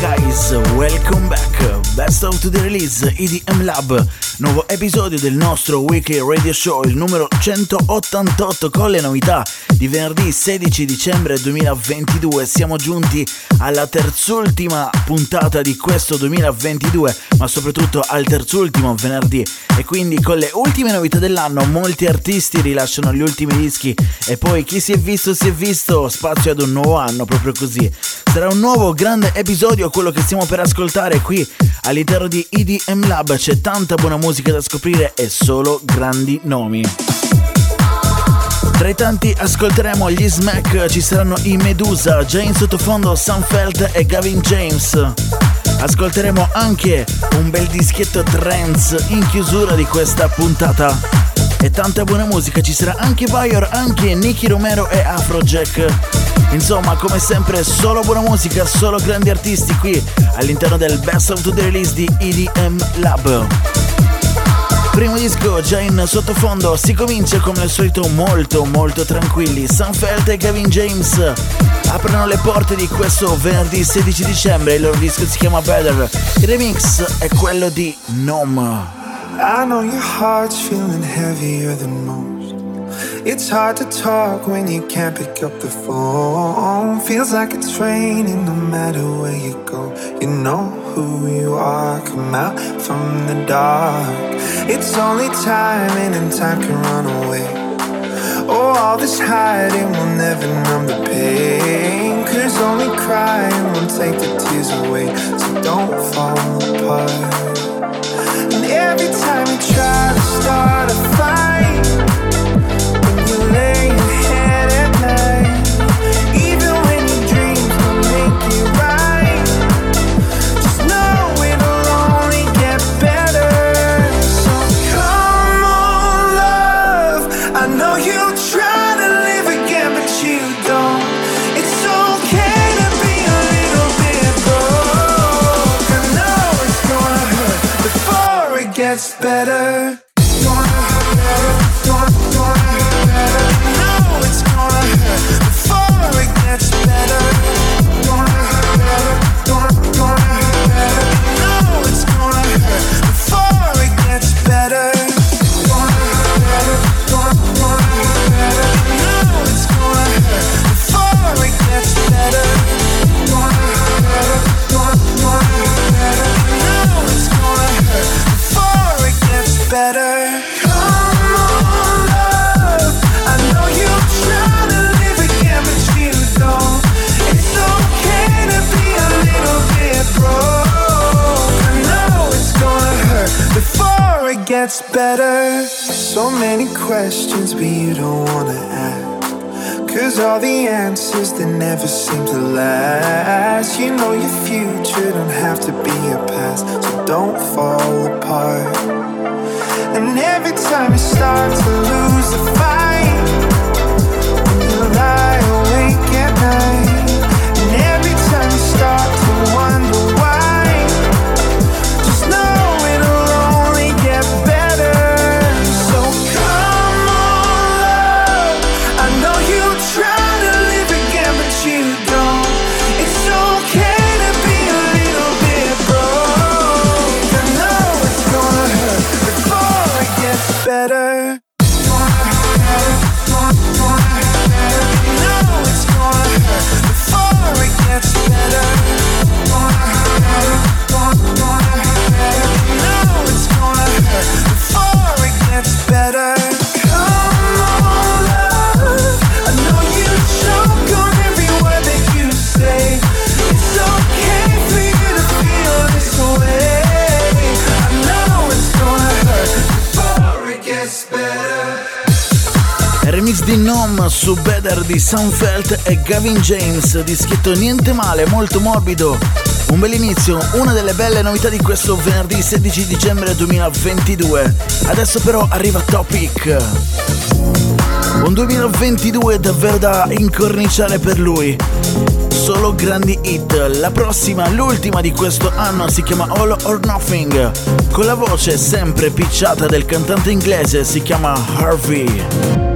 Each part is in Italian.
guys, welcome back. Best of the release EDM Lab, nuovo episodio del nostro weekly radio show, il numero 188 con le novità di venerdì 16 dicembre 2022. Siamo giunti alla terzultima puntata di questo 2022, ma soprattutto al terzultimo venerdì e quindi con le ultime novità dell'anno molti artisti rilasciano gli ultimi dischi e poi chi si è visto si è visto, spazio ad un nuovo anno proprio così. Sarà un nuovo grande episodio quello che stiamo per ascoltare qui all'interno di EDM Lab, c'è tanta buona musica da scoprire e solo grandi nomi. Tra i tanti ascolteremo gli Smack, ci saranno i Medusa, in sottofondo Sam Felt e Gavin James. Ascolteremo anche un bel dischetto trance in chiusura di questa puntata. E tanta buona musica, ci sarà anche Bayor, anche Nicky Romero e Afrojack. Insomma, come sempre, solo buona musica, solo grandi artisti qui all'interno del Best of the Release di EDM Lab. Primo disco già in sottofondo, si comincia come al solito molto molto tranquilli. Sunfelt e Gavin James aprono le porte di questo venerdì 16 dicembre, il loro disco si chiama Better. Il remix è quello di Nom. I know your heart's feeling heavier than most. It's hard to talk when you can't pick up the phone. Feels like it's raining no matter where you go. You know who you are, come out from the dark. It's only time, and time can run away. Oh, all this hiding will never numb the pain. Cause only crying will take the tears away. So don't fall apart. Every time you try to start a fight, gets better. So many questions, but you don't wanna ask. Cause all the answers they never seem to last. You know your future don't have to be your past, so don't fall apart. And every time you start to lose the fight, you lie awake at night, su Better di Sunfelt e Gavin James, dischetto niente male, molto morbido. Un bel inizio, una delle belle novità di questo venerdì 16 dicembre 2022. Adesso però arriva Topic. Un 2022 davvero da incorniciare per lui. Solo grandi hit. La prossima, l'ultima di questo anno, si chiama All or Nothing. Con la voce sempre picciata del cantante inglese, si chiama Harvey.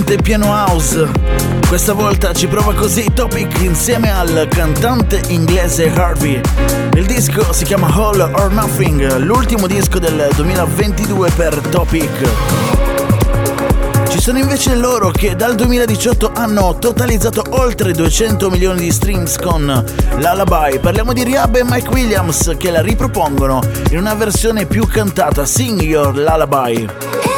Leggermente piano house. Questa volta ci prova così Topic insieme al cantante inglese Harvey. Il disco si chiama All or Nothing, l'ultimo disco del 2022 per Topic. Ci sono invece loro che dal 2018 hanno totalizzato oltre 200 milioni di streams con Lullaby. Parliamo di Riab e Mike Williams che la ripropongono in una versione più cantata, Sing Your Lullaby.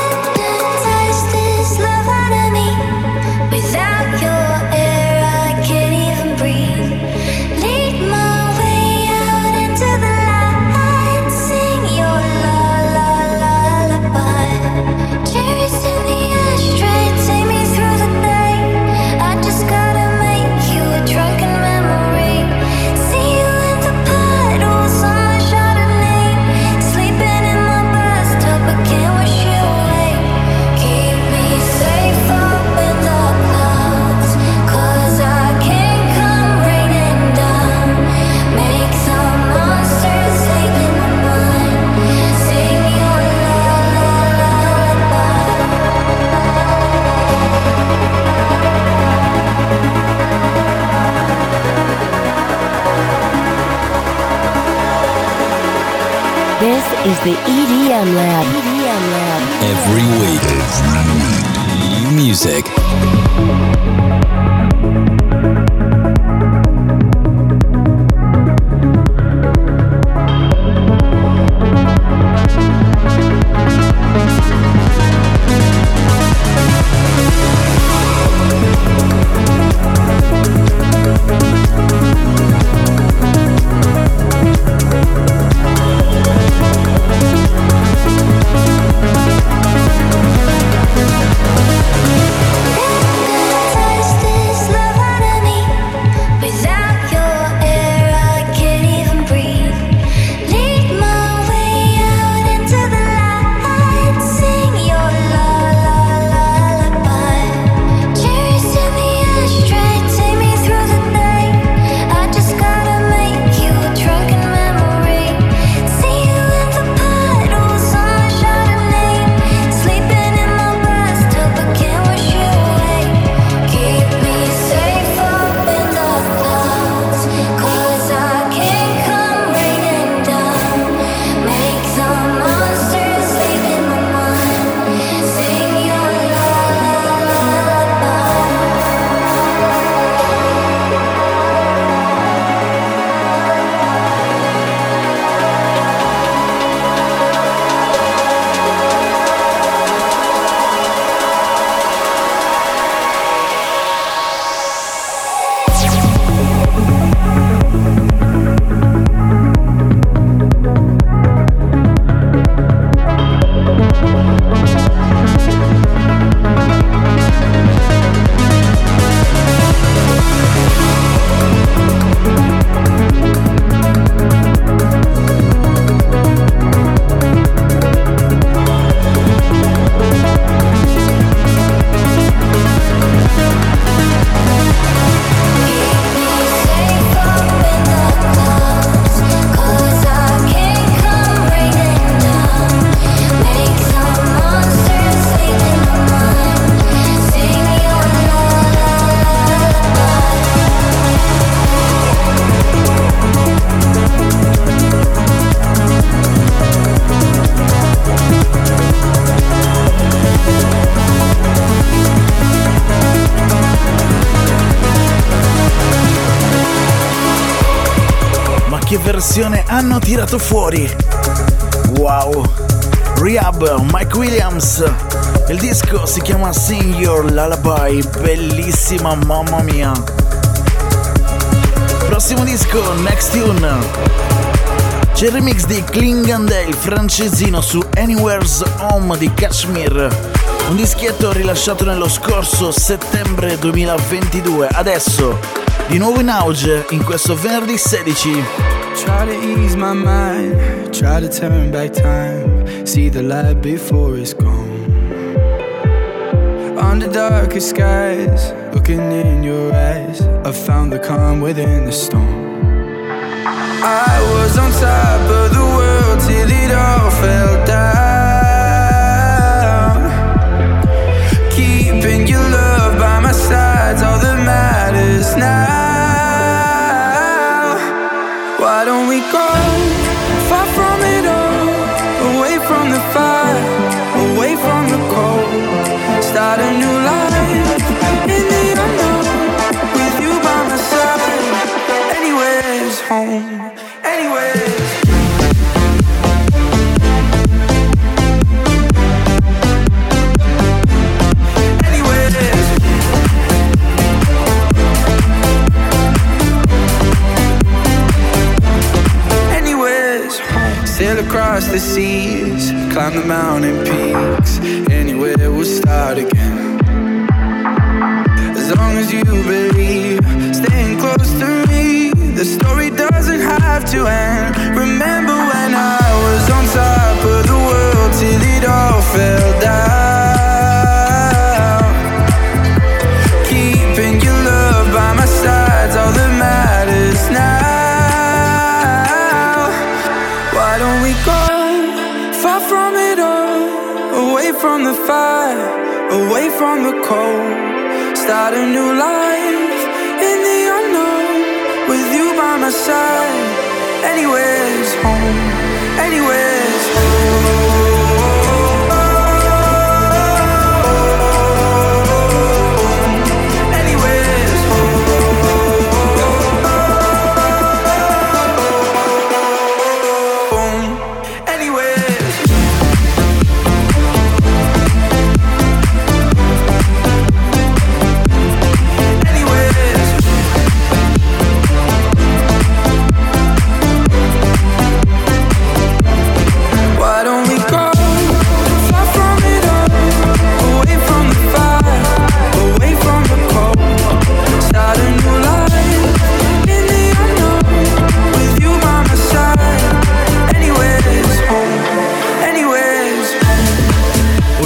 Is the EDM Lab. EDM Lab. Every week. Every week. New music. Tirato fuori. Wow! Rehab, Mike Williams. Il disco si chiama Sing Your Lullaby, bellissima mamma mia. Prossimo disco, Next Tune. C'è il remix di Klingandale francesino su Anywhere's Home di Kashmir. Un dischietto rilasciato nello scorso settembre 2022. Adesso, di nuovo in auge in questo venerdì 16. Try to ease my mind, try to turn back time, see the light before it's gone. Under darkest skies, looking in your eyes, I found the calm within the storm. I was on top of the world till it all fell down. Keeping your love by my side's all that matters now. We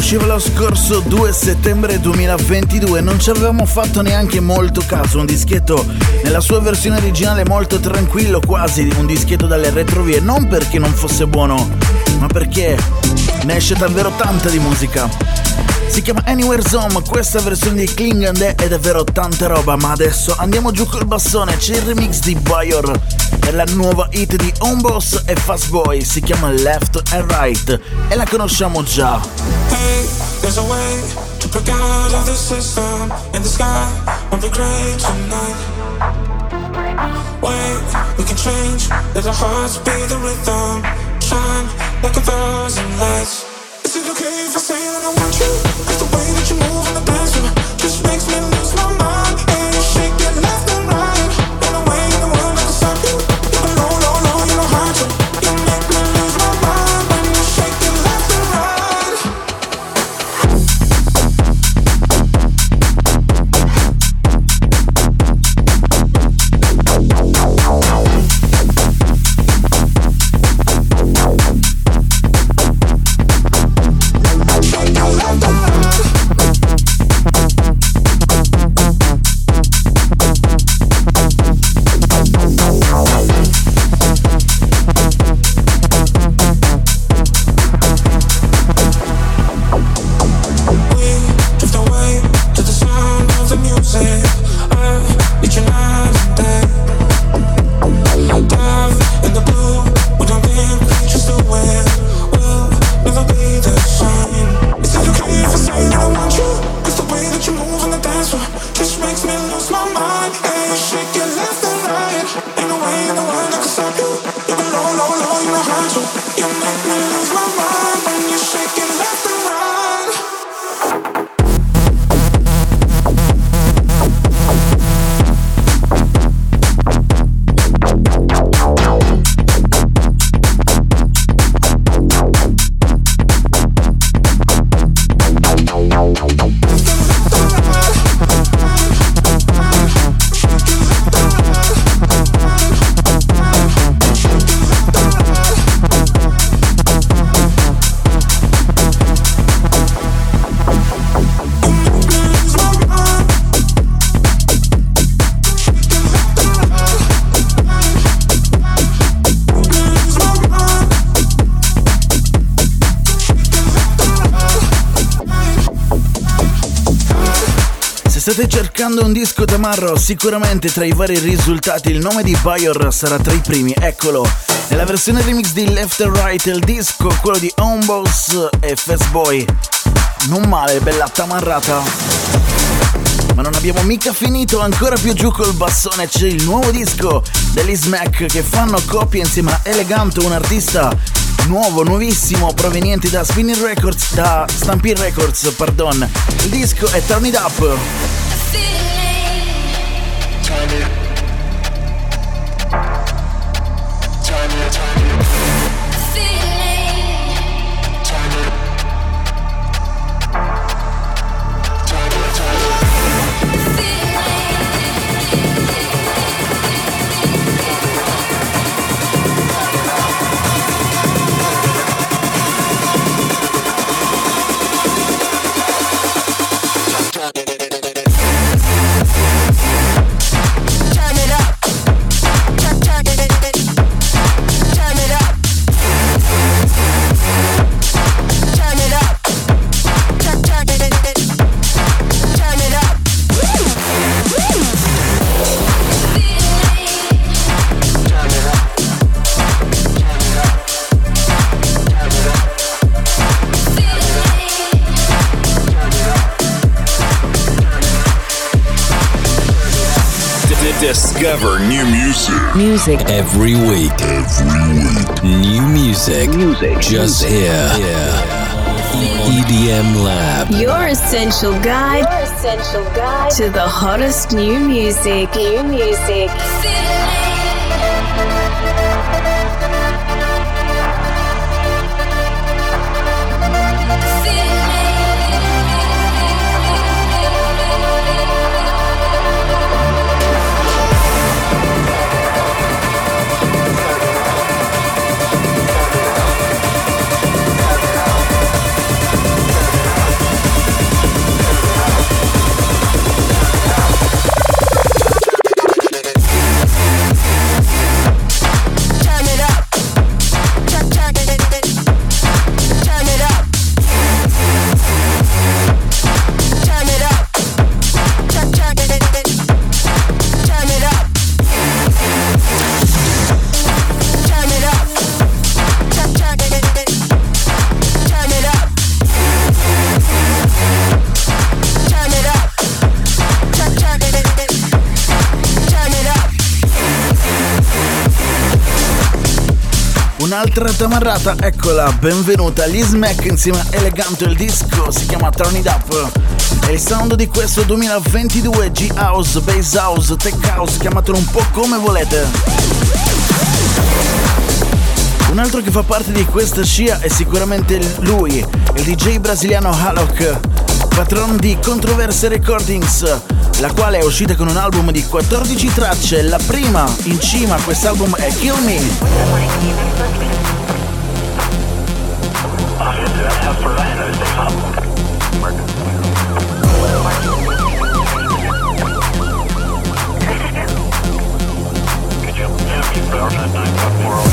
Usciva lo scorso 2 settembre 2022 non ci avevamo fatto neanche molto caso, un dischietto nella sua versione originale molto tranquillo, quasi un dischietto dalle retrovie, non perché non fosse buono, ma perché ne esce davvero tanta di musica. Si chiama Anywhere's Home, questa versione di Klingon è davvero tanta roba, ma adesso andiamo giù col bassone, c'è il remix di Bayor per la nuova hit di Homeboss e Fastboy, si chiama Left and Right e la conosciamo già. Hey. Wait, we can change. Let our hearts be the rhythm. Shine like a thousand lights. Is it okay if I say that I want you? Cercando un disco tamarro? Sicuramente tra i vari risultati il nome di Bayor sarà tra i primi, eccolo. Nella versione remix di Left and Right il disco, quello di Homeboss e Fastboy. Non male, bella tamarrata. Ma non abbiamo mica finito, ancora più giù col bassone c'è il nuovo disco degli Smack che fanno coppia insieme a Eleganto, un artista nuovo, nuovissimo, proveniente da Spinning Records, da Stampede Records, pardon. Il disco è Turn It Up. Music. Music every week. Every week. New music. Music. Just here. here. EDM Lab. Your essential guide. Your essential guide to the hottest new music. New music. Un'altra tamarrata, eccola, benvenuta agli Smack insieme a Elegante, il disco si chiama Turn It Up. È il sound di questo 2022 G-House, Bass House, Tech House, chiamatelo un po' come volete. Un altro che fa parte di questa scia è sicuramente lui, il DJ brasiliano Halok, patron di Controverse Recordings, la quale è uscita con un album di 14 tracce. La prima in cima a quest'album è Kill Me. world.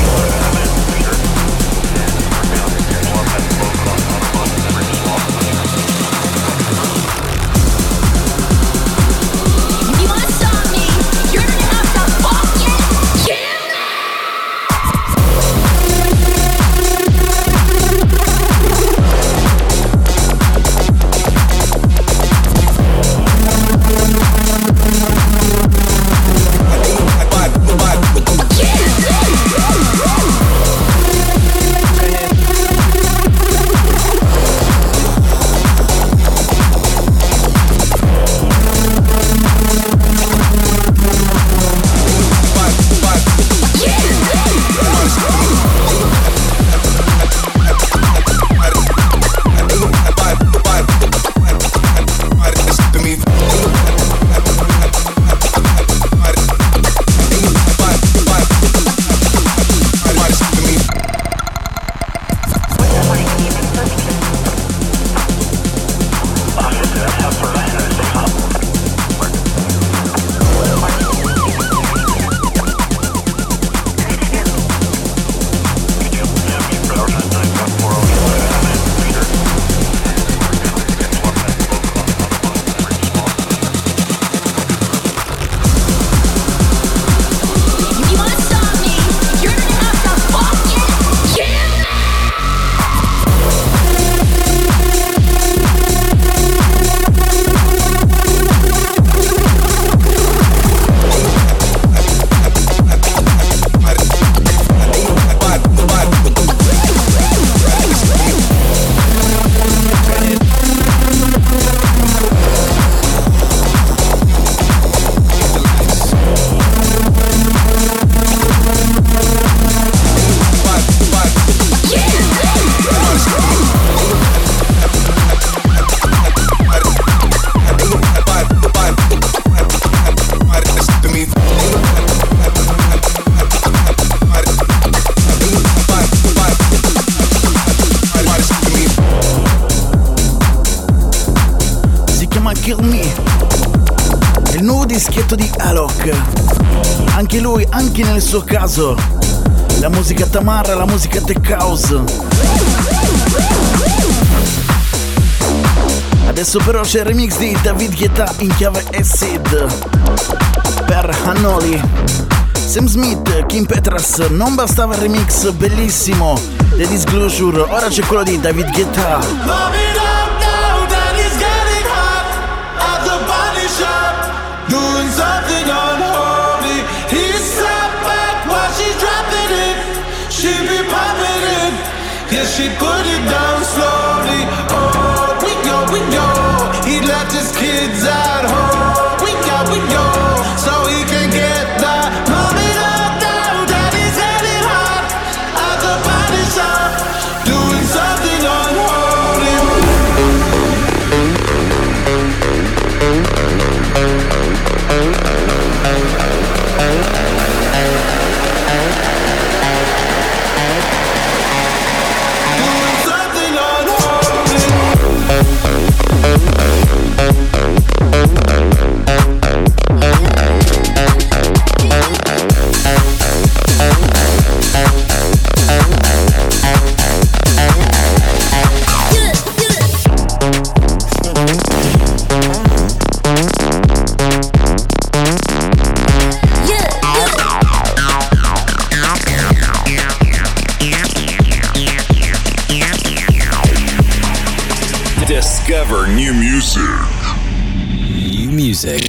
Tamarra, la musica tech house. Adesso però c'è il remix di David Guetta in chiave acid per Hanoli. Sam Smith, Kim Petras, non bastava il remix bellissimo The Disclosure, ora c'è quello di David Guetta. She put it down slowly.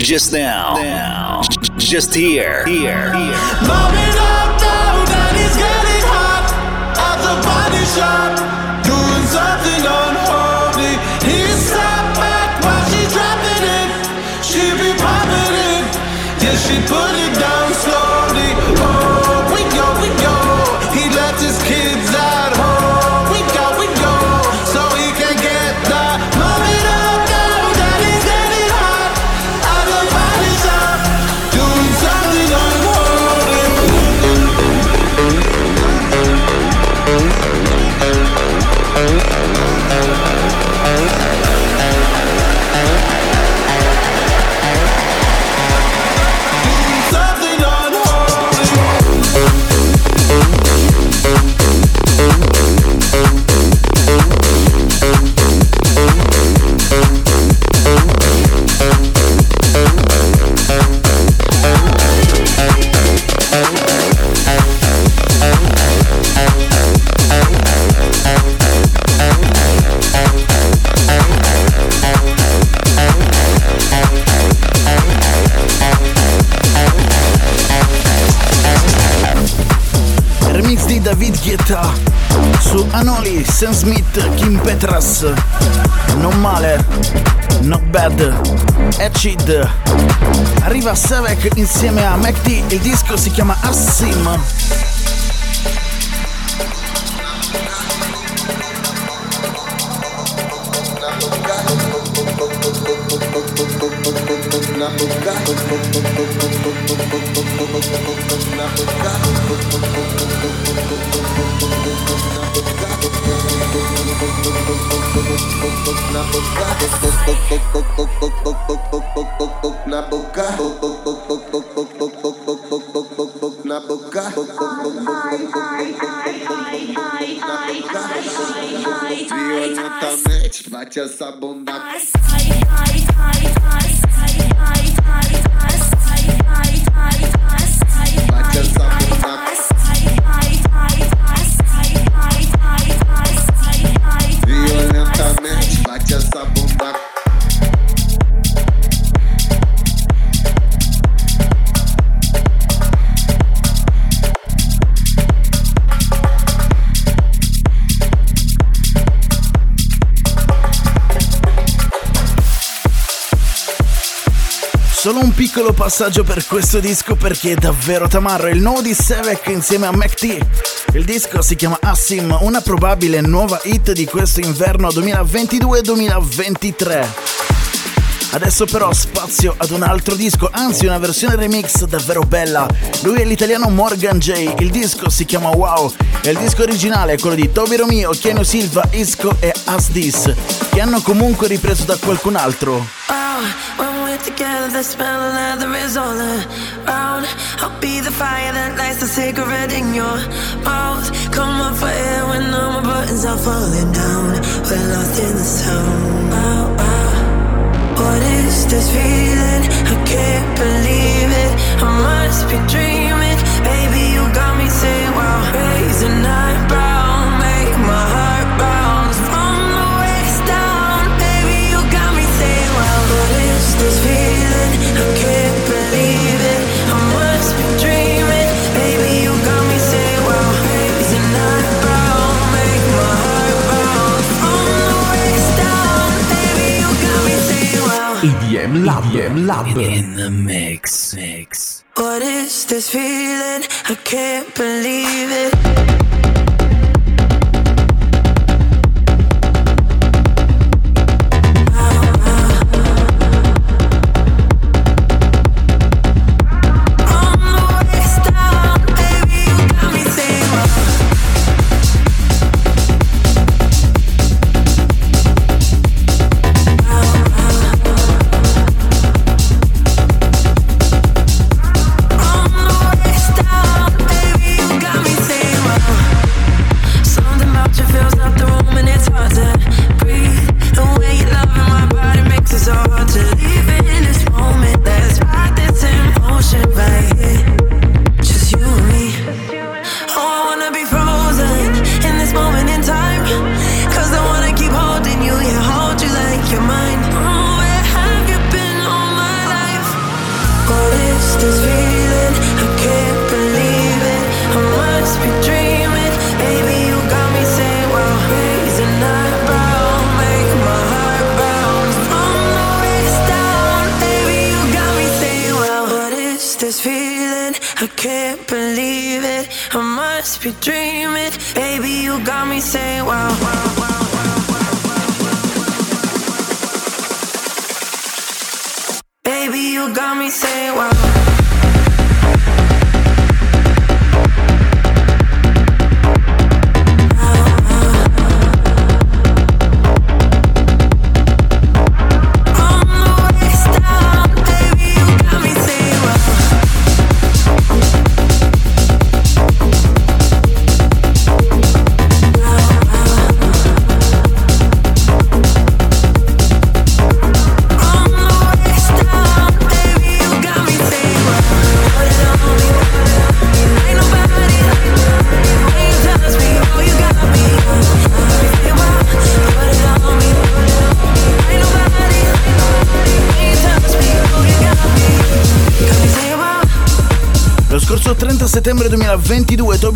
Just now. Now. Just here. Here. Here. Getting hot at the body shop. Doing something unholy. Back while dropping it. She be popping it. She put it Sam Smith, Kim Petras. Non male, not bad. Acid. Arriva Savek insieme a MacD, il disco si chiama Assim. Mete essa bunda Solo un piccolo passaggio per questo disco perché è davvero tamarro. Il nuovo di Sevek insieme a MacT. Il disco si chiama Assim, una probabile nuova hit di questo inverno 2022-2023. Adesso però spazio ad un altro disco, anzi una versione remix davvero bella. Lui è l'italiano Morgan J, il disco si chiama Wow e il disco originale è quello di Toby Romeo, Keanu Silva, Isco e Asdis, che hanno comunque ripreso da qualcun altro. Oh, it together, the smell of leather is all around. I'll be the fire that lights the cigarette in your mouth. Come up for air when all my buttons are falling down. We're lost in the sound. What is this feeling? I can't believe it. I must be dreaming. Baby, you got me saying, wow. Raise Lab. EDM Lab. In the mix. Mix. What is this feeling? I can't believe it.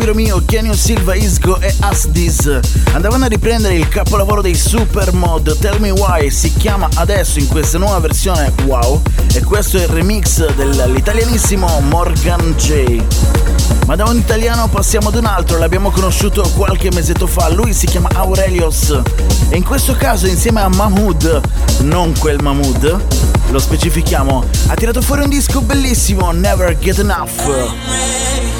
2022 Toby Romeo, Kenyon Silva, Isco e Asdis andavano a riprendere il capolavoro dei Supermod Tell Me Why si chiama adesso in questa nuova versione. Wow. E questo è il remix dell'italianissimo Morgan J. Ma da un italiano passiamo ad un altro, l'abbiamo conosciuto qualche mesetto fa, lui si chiama Aurelios. E in questo caso insieme a Mahmood, non quel Mahmood, lo specifichiamo, ha tirato fuori un disco bellissimo, Never Get Enough.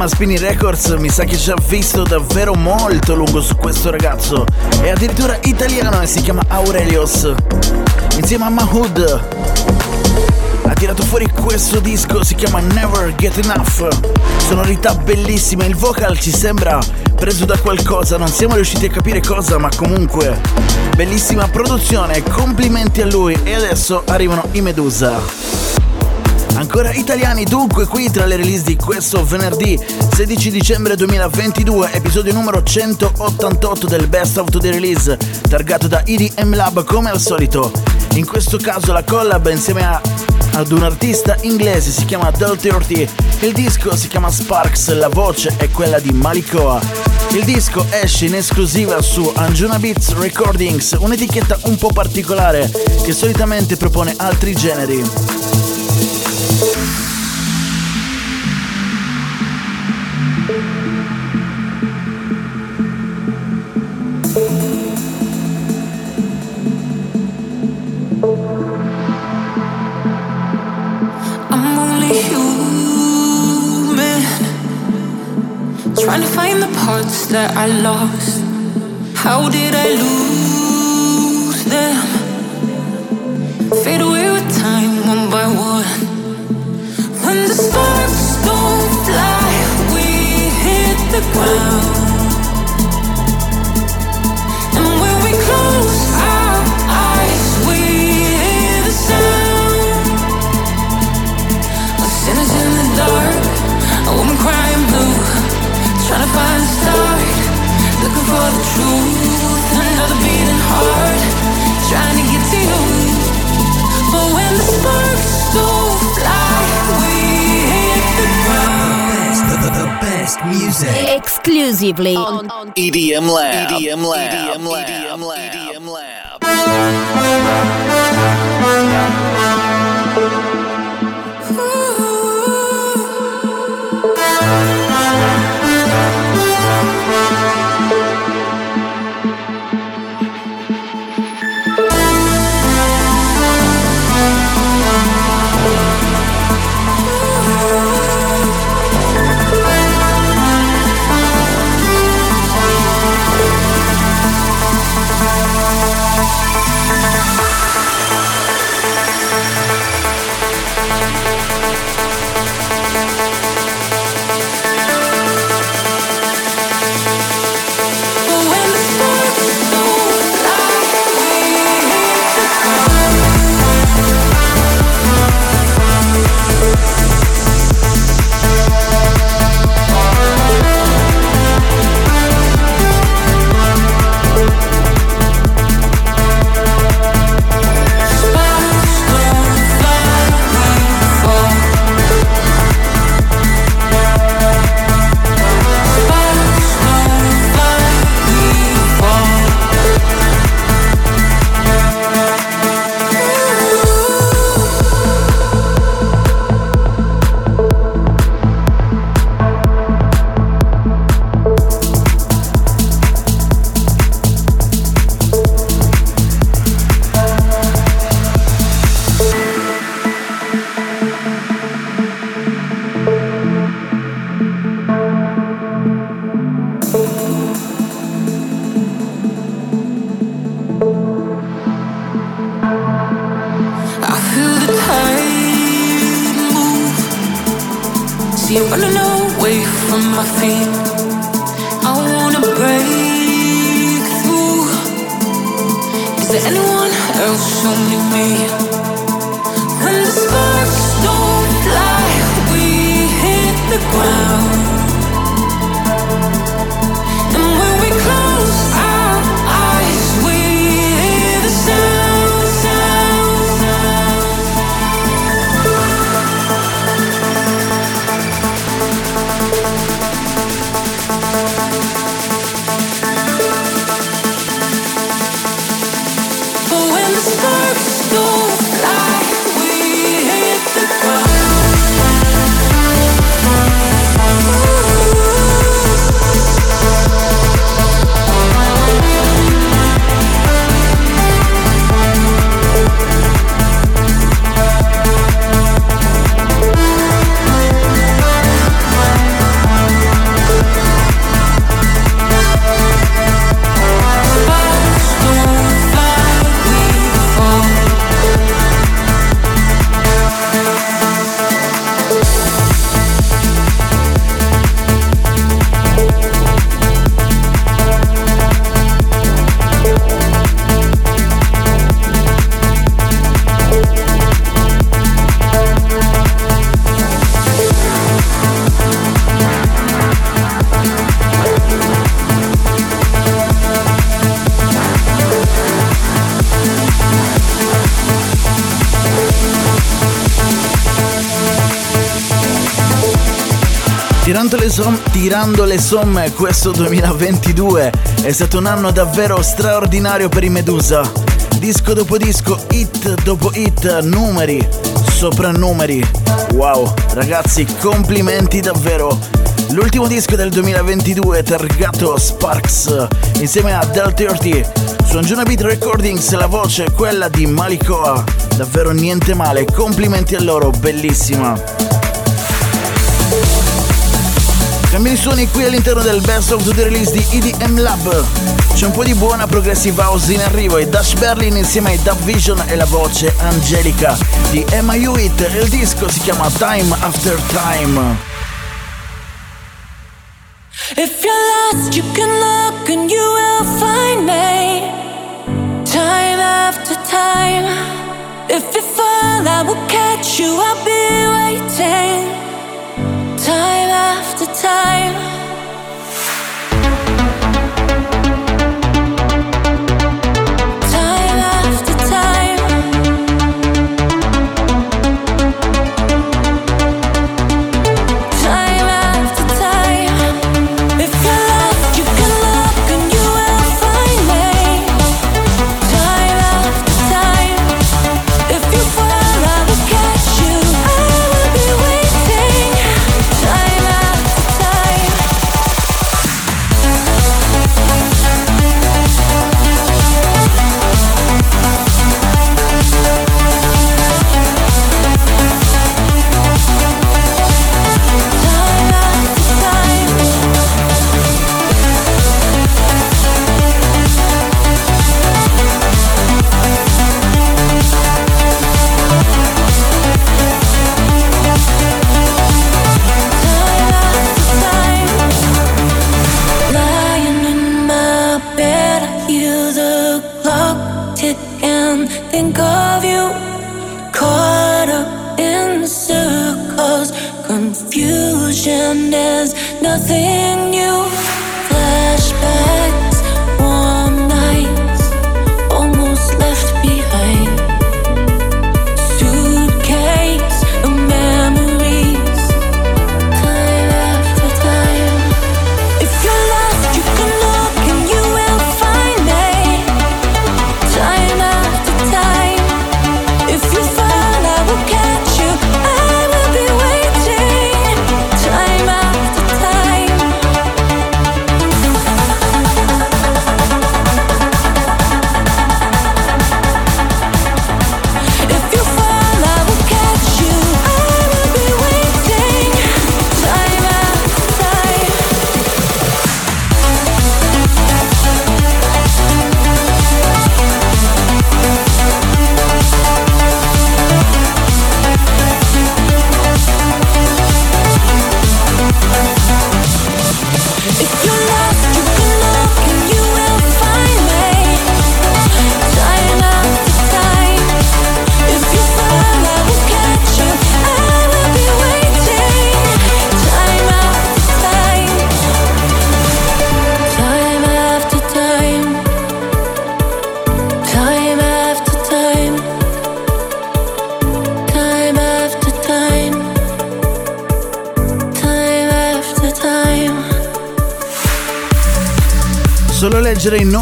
qui Mamma Spinning Records mi sa che ci ha visto davvero molto lungo su questo ragazzo. È addirittura italiano e si chiama Aurelios. Insieme a Mahood ha tirato fuori questo disco, si chiama Never Get Enough. Sonorità bellissime, il vocal ci sembra preso da qualcosa, non siamo riusciti a capire cosa, ma comunque bellissima produzione, complimenti a lui e adesso arrivano i Medusa. Ancora italiani dunque qui tra le release di questo venerdì 16 dicembre 2022, episodio numero 188 del Best of the Release, targato da EDM Lab come al solito. In questo caso la collab insieme a, ad un artista inglese si chiama Del 30, il disco si chiama Sparks, la voce è quella di Malikoa. Il disco esce in esclusiva su Anjuna Beats Recordings, un'etichetta un po' particolare che solitamente propone altri generi. That I lost. How did I lose them? Fade away with time one by one. Looking for the truth. Another beating heart, best music. Exclusively on, EDM Lab. EDM Lab. EDM Lab. EDM Lab. EDM Lab. Tirando le somme, questo 2022 è stato un anno davvero straordinario per i Medusa. Disco dopo disco, hit dopo hit, numeri, soprannumeri. Wow, ragazzi, complimenti davvero. L'ultimo disco del 2022 targato Sparks insieme a Del 30 su Anjuna Beat Recordings la voce è quella di Malikoa. Davvero niente male, complimenti a loro, bellissima. Cambi di suoni qui all'interno del Best of the Release di EDM Lab. C'è un po' di buona progressive house in arrivo e Dash Berlin insieme ai Dub Vision e la voce Angelica di Emma Hewitt il disco si chiama Time After Time. If you're lost, you can look and you will find me. Time after time. If you fall, I will catch you. I'll be waiting. After time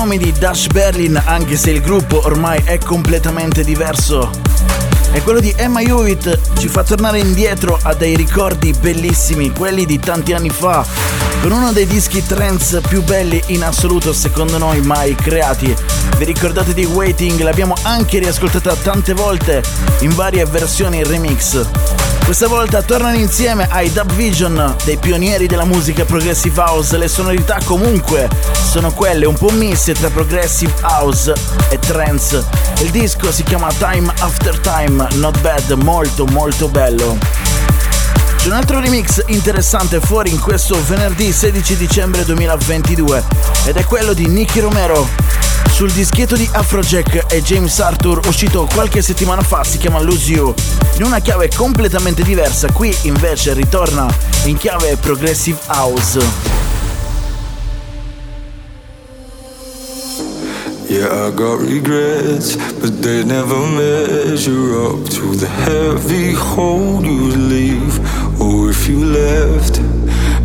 nomi di Dash Berlin anche se il gruppo ormai è completamente diverso. E quello di Emma Hewitt ci fa tornare indietro a dei ricordi bellissimi, quelli di tanti anni fa, con uno dei dischi trance più belli in assoluto secondo noi mai creati. Vi ricordate di Waiting? L'abbiamo anche riascoltata tante volte in varie versioni remix. Questa volta tornano insieme ai Dub Vision, dei pionieri della musica progressive house. Le sonorità comunque sono quelle un po' miste tra progressive house e trance. Il disco si chiama Time After Time, not bad, molto molto bello. C'è un altro remix interessante fuori in questo venerdì 16 dicembre 2022 ed è quello di Nicky Romero sul dischetto di Afrojack e James Arthur uscito qualche settimana fa si chiama Lose You. In una chiave completamente diversa, qui invece ritorna in chiave Progressive House. Yeah, I got regrets, but they never measure up to the heavy hole you leave. Or if you left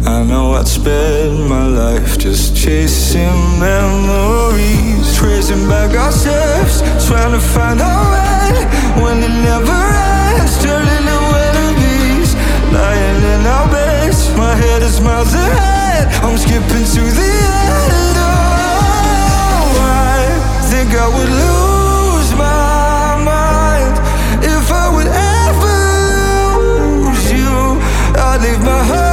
I know I'd spend my life just chasing memories, tracing back our steps, trying to find our way when it never ends, turning to enemies, lying in our beds. My head is miles ahead, I'm skipping to the end. Oh, I think I would lose my mind if I would ever lose you. I'd leave my heart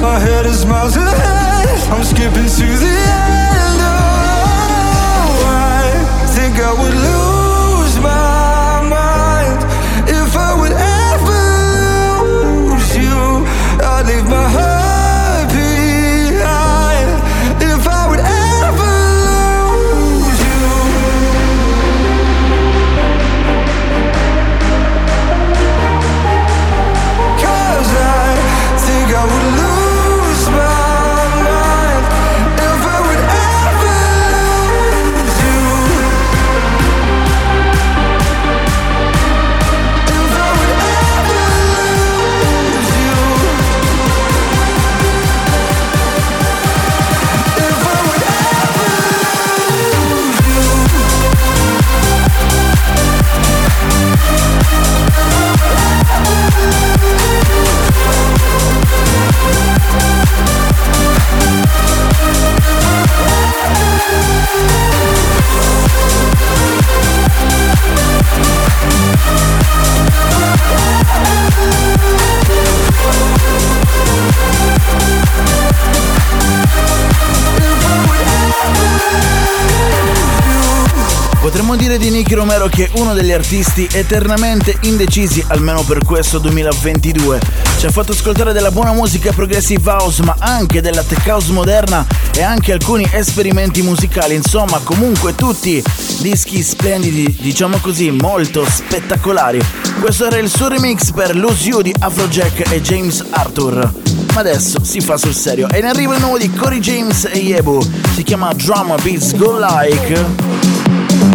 My head is miles ahead, I'm skipping to the dire di Nicky Romero che è uno degli artisti eternamente indecisi, almeno per questo 2022. Ci ha fatto ascoltare della buona musica progressive house, ma anche della tech house moderna e anche alcuni esperimenti musicali. Insomma, comunque tutti dischi splendidi, diciamo così, molto spettacolari. Questo era il suo remix per Lose You di Afrojack e James Arthur. Ma adesso si fa sul serio. E in arrivo il nuovo di Cory James e Yebu. Si chiama Drama Beats Go Like.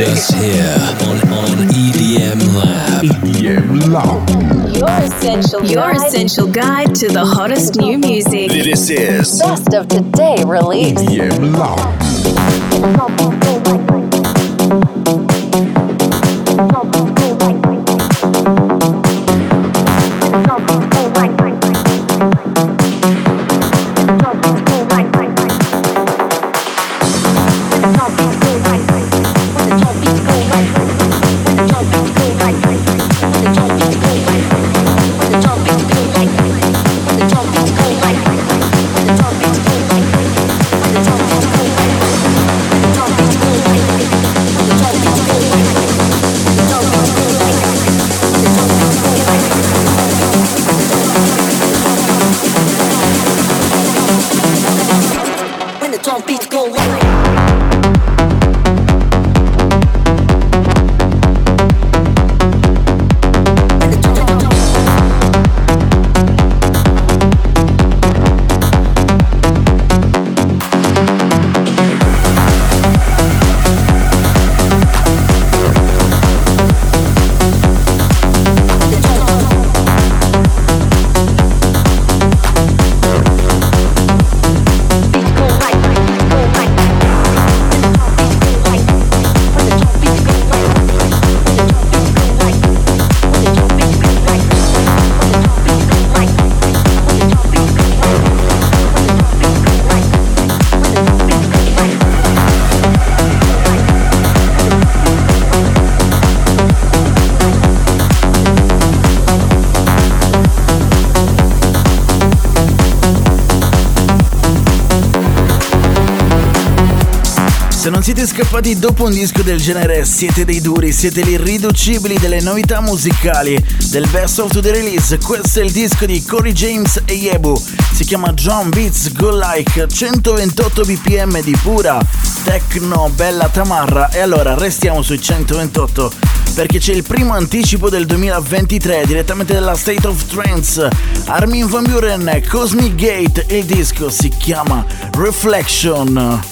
music. Just here on, on EDM Lab. EDM Lab. Your essential, your essential guide to the hottest new music. This is Best of today release. EDM Lab. Siete scappati dopo un disco del genere, siete dei duri, siete l'irriducibili delle novità musicali del Best of the Release. Questo è il disco di Corey James e Yebu. Si chiama John Beats Go Like, 128 bpm di pura techno bella tamarra. E allora restiamo sui 128 perché c'è il primo anticipo del 2023 direttamente dalla State of Trance. Armin van Buren, Cosmic Gate, il disco si chiama Reflection.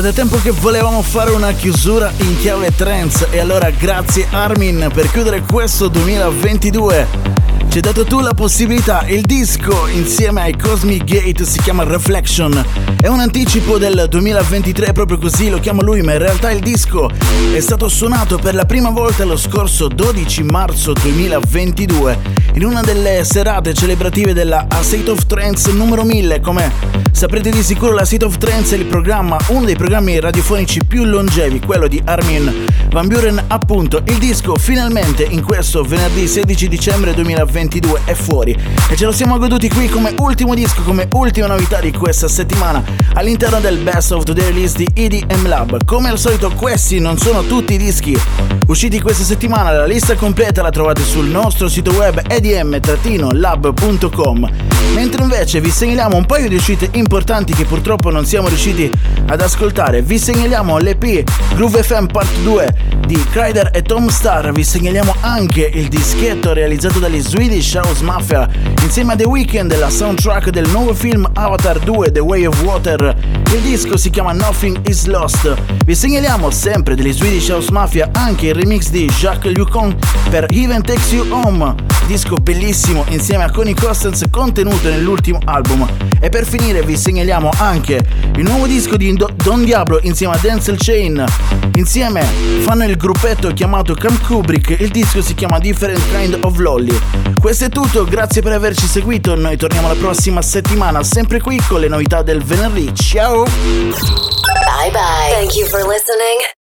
Da tempo che volevamo fare una chiusura in chiave trance e allora grazie Armin per chiudere questo 2022. Ci hai dato tu la possibilità, il disco insieme ai Cosmic Gate si chiama Reflection. È un anticipo del 2023, proprio così lo chiama lui, ma in realtà il disco è stato suonato per la prima volta lo scorso 12 marzo 2022 in una delle serate celebrative della A State of Trance numero 1000. Come saprete di sicuro la State of Trance è il programma, uno dei programmi radiofonici più longevi, quello di Armin Van Buren appunto. Il disco finalmente in questo venerdì 16 dicembre 2022 2022 è fuori e ce lo siamo goduti qui come ultimo disco, come ultima novità di questa settimana all'interno del Best of the Release di EDM Lab. Come al solito questi non sono tutti i dischi usciti questa settimana, la lista completa la trovate sul nostro sito web edm-lab.com mentre invece vi segnaliamo un paio di uscite importanti che purtroppo non siamo riusciti ad ascoltare. Vi segnaliamo l'EP Groove FM Part 2 di Kryder e Tom Star, vi segnaliamo anche il dischetto realizzato dagli Swedish Swedish House Mafia insieme a The Weeknd la soundtrack del nuovo film Avatar 2 The Way of Water. Il disco si chiama Nothing is Lost. Vi segnaliamo sempre degli Swedish House Mafia anche il remix di Jacques Lucon per Even Takes You Home, disco bellissimo insieme a Connie Costance contenuto nell'ultimo album. E per finire vi segnaliamo anche il nuovo disco di Don Diablo insieme a Denzel Chain. Insieme fanno il gruppetto chiamato Camp Kubrick, il disco si chiama Different Kind of Lolly. Questo è tutto, grazie per averci seguito, noi torniamo la prossima settimana sempre qui con le novità del venerdì. Ciao! Bye bye. Thank you for listening.